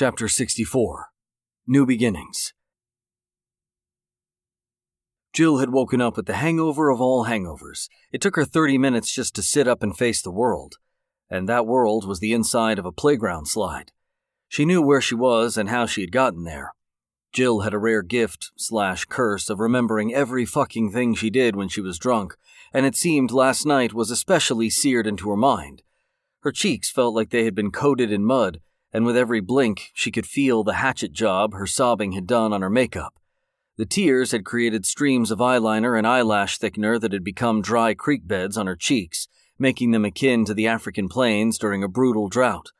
Chapter 64 New Beginnings. Jill had woken up with the hangover of all hangovers. It took her 30 minutes just to sit up and face the world. And that world was the inside of a playground slide. She knew where she was and how she had gotten there. Jill had a rare gift slash curse of remembering every fucking thing she did when she was drunk, and it seemed last night was especially seared into her mind. Her cheeks felt like they had been coated in mud, and with every blink she could feel the hatchet job her sobbing had done on her makeup. The tears had created streams of eyeliner and eyelash thickener that had become dry creek beds on her cheeks, making them akin to the African plains during a brutal drought.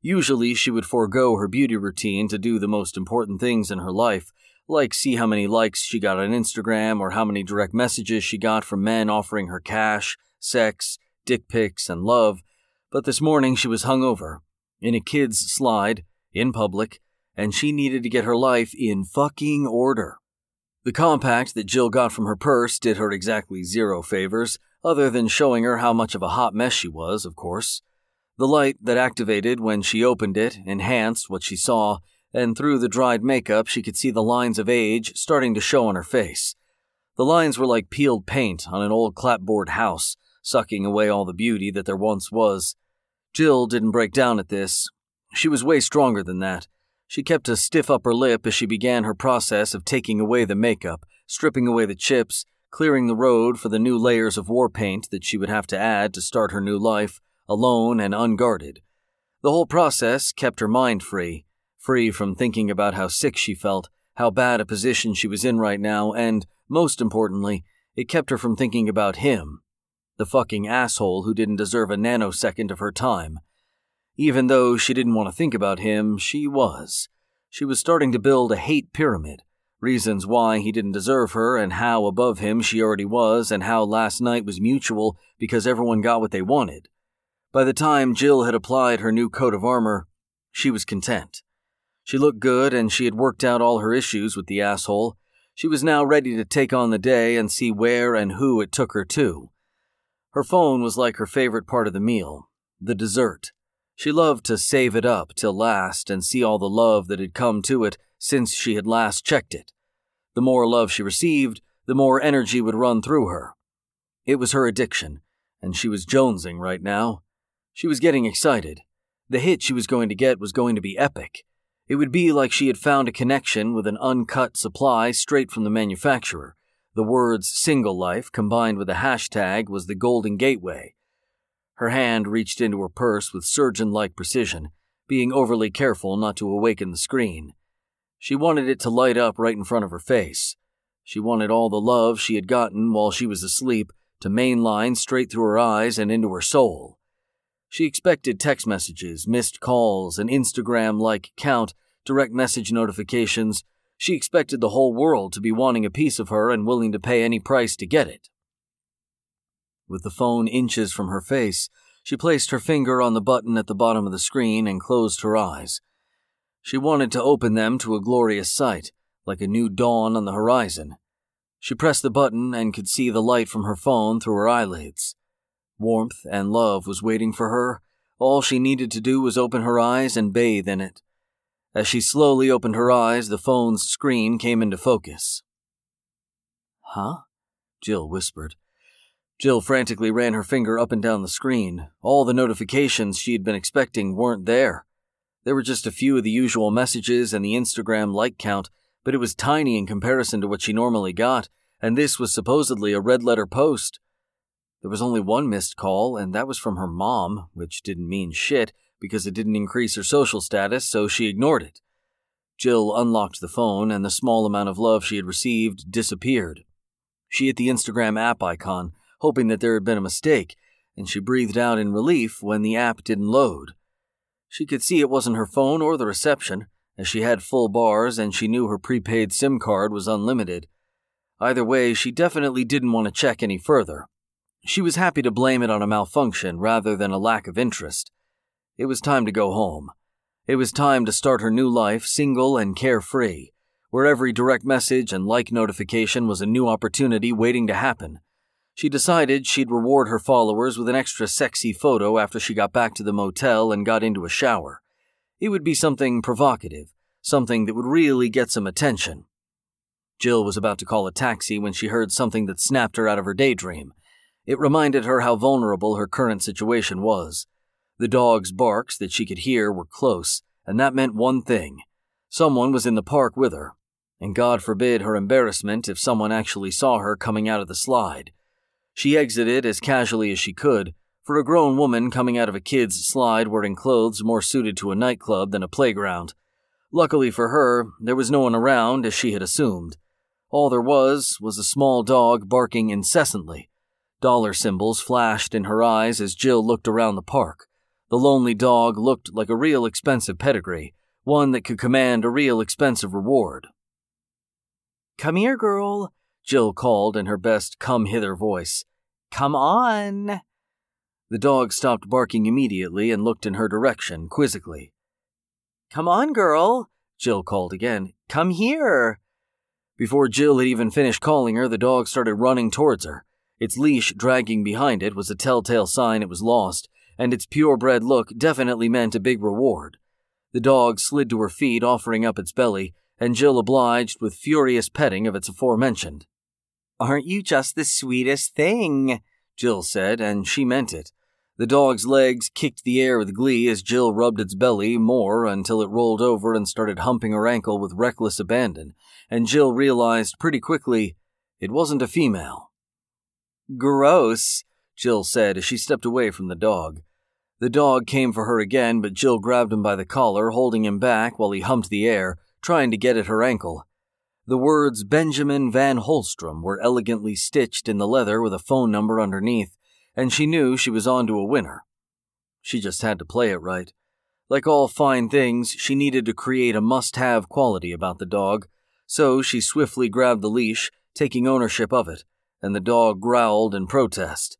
Usually, she would forego her beauty routine to do the most important things in her life, like see how many likes she got on Instagram or how many direct messages she got from men offering her cash, sex, dick pics, and love. But this morning she was hungover, in a kid's slide, in public, and she needed to get her life in fucking order. The compact that Jill got from her purse did her exactly zero favors, other than showing her how much of a hot mess she was, of course. The light that activated when she opened it enhanced what she saw, and through the dried makeup she could see the lines of age starting to show on her face. The lines were like peeled paint on an old clapboard house, sucking away all the beauty that there once was. Jill didn't break down at this. She was way stronger than that, she kept a stiff upper lip as she began her process of taking away the makeup, stripping away the chips, clearing the road for the new layers of war paint that she would have to add to start her new life, alone and unguarded. The whole process kept her mind free, free from thinking about how sick she felt, how bad a position she was in right now, and, most importantly, it kept her from thinking about him. The fucking asshole who didn't deserve a nanosecond of her time. Even though she didn't want to think about him, she was. She was starting to build a hate pyramid reasons why he didn't deserve her, and how above him she already was, and how last night was mutual because everyone got what they wanted. By the time Jill had applied her new coat of armor, she was content. She looked good, and she had worked out all her issues with the asshole. She was now ready to take on the day and see where and who it took her to. Her phone was like her favorite part of the meal the dessert. She loved to save it up till last and see all the love that had come to it since she had last checked it. The more love she received, the more energy would run through her. It was her addiction, and she was jonesing right now. She was getting excited. The hit she was going to get was going to be epic. It would be like she had found a connection with an uncut supply straight from the manufacturer. The words single life combined with a hashtag was the golden gateway, her hand reached into her purse with surgeon like precision, being overly careful not to awaken the screen. She wanted it to light up right in front of her face. She wanted all the love she had gotten while she was asleep to mainline straight through her eyes and into her soul. She expected text messages, missed calls, an Instagram like count, direct message notifications. She expected the whole world to be wanting a piece of her and willing to pay any price to get it. With the phone inches from her face, she placed her finger on the button at the bottom of the screen and closed her eyes. She wanted to open them to a glorious sight, like a new dawn on the horizon. She pressed the button and could see the light from her phone through her eyelids. Warmth and love was waiting for her. All she needed to do was open her eyes and bathe in it. As she slowly opened her eyes, the phone's screen came into focus. Huh? Jill whispered. Jill frantically ran her finger up and down the screen. All the notifications she had been expecting weren't there. There were just a few of the usual messages and the Instagram like count, but it was tiny in comparison to what she normally got, and this was supposedly a red letter post. There was only one missed call, and that was from her mom, which didn't mean shit because it didn't increase her social status, so she ignored it. Jill unlocked the phone, and the small amount of love she had received disappeared. She hit the Instagram app icon, hoping that there had been a mistake, and she breathed out in relief when the app didn't load. She could see it wasn't her phone or the reception, as she had full bars and she knew her prepaid SIM card was unlimited. Either way, she definitely didn't want to check any further. She was happy to blame it on a malfunction rather than a lack of interest. It was time to go home. It was time to start her new life single and carefree, where every direct message and like notification was a new opportunity waiting to happen. She decided she'd reward her followers with an extra sexy photo after she got back to the motel and got into a shower. It would be something provocative, something that would really get some attention. Jill was about to call a taxi when she heard something that snapped her out of her daydream. It reminded her how vulnerable her current situation was. The dog's barks that she could hear were close, and that meant one thing someone was in the park with her. And God forbid her embarrassment if someone actually saw her coming out of the slide. She exited as casually as she could, for a grown woman coming out of a kid's slide wearing clothes more suited to a nightclub than a playground. Luckily for her, there was no one around as she had assumed. All there was was a small dog barking incessantly. Dollar symbols flashed in her eyes as Jill looked around the park. The lonely dog looked like a real expensive pedigree, one that could command a real expensive reward. Come here, girl, Jill called in her best come hither voice. Come on. The dog stopped barking immediately and looked in her direction quizzically. Come on, girl, Jill called again. Come here. Before Jill had even finished calling her, the dog started running towards her. Its leash dragging behind it was a telltale sign it was lost, and its purebred look definitely meant a big reward. The dog slid to her feet, offering up its belly, and Jill obliged with furious petting of its aforementioned. Aren't you just the sweetest thing? Jill said, and she meant it. The dog's legs kicked the air with glee as Jill rubbed its belly more until it rolled over and started humping her ankle with reckless abandon, and Jill realized pretty quickly it wasn't a female. Gross, Jill said as she stepped away from the dog. The dog came for her again, but Jill grabbed him by the collar, holding him back while he humped the air, trying to get at her ankle. The words Benjamin Van Holstrom were elegantly stitched in the leather with a phone number underneath, and she knew she was on to a winner. She just had to play it right. Like all fine things, she needed to create a must have quality about the dog, so she swiftly grabbed the leash, taking ownership of it, and the dog growled in protest.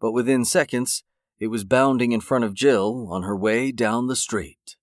But within seconds, it was bounding in front of Jill on her way down the street.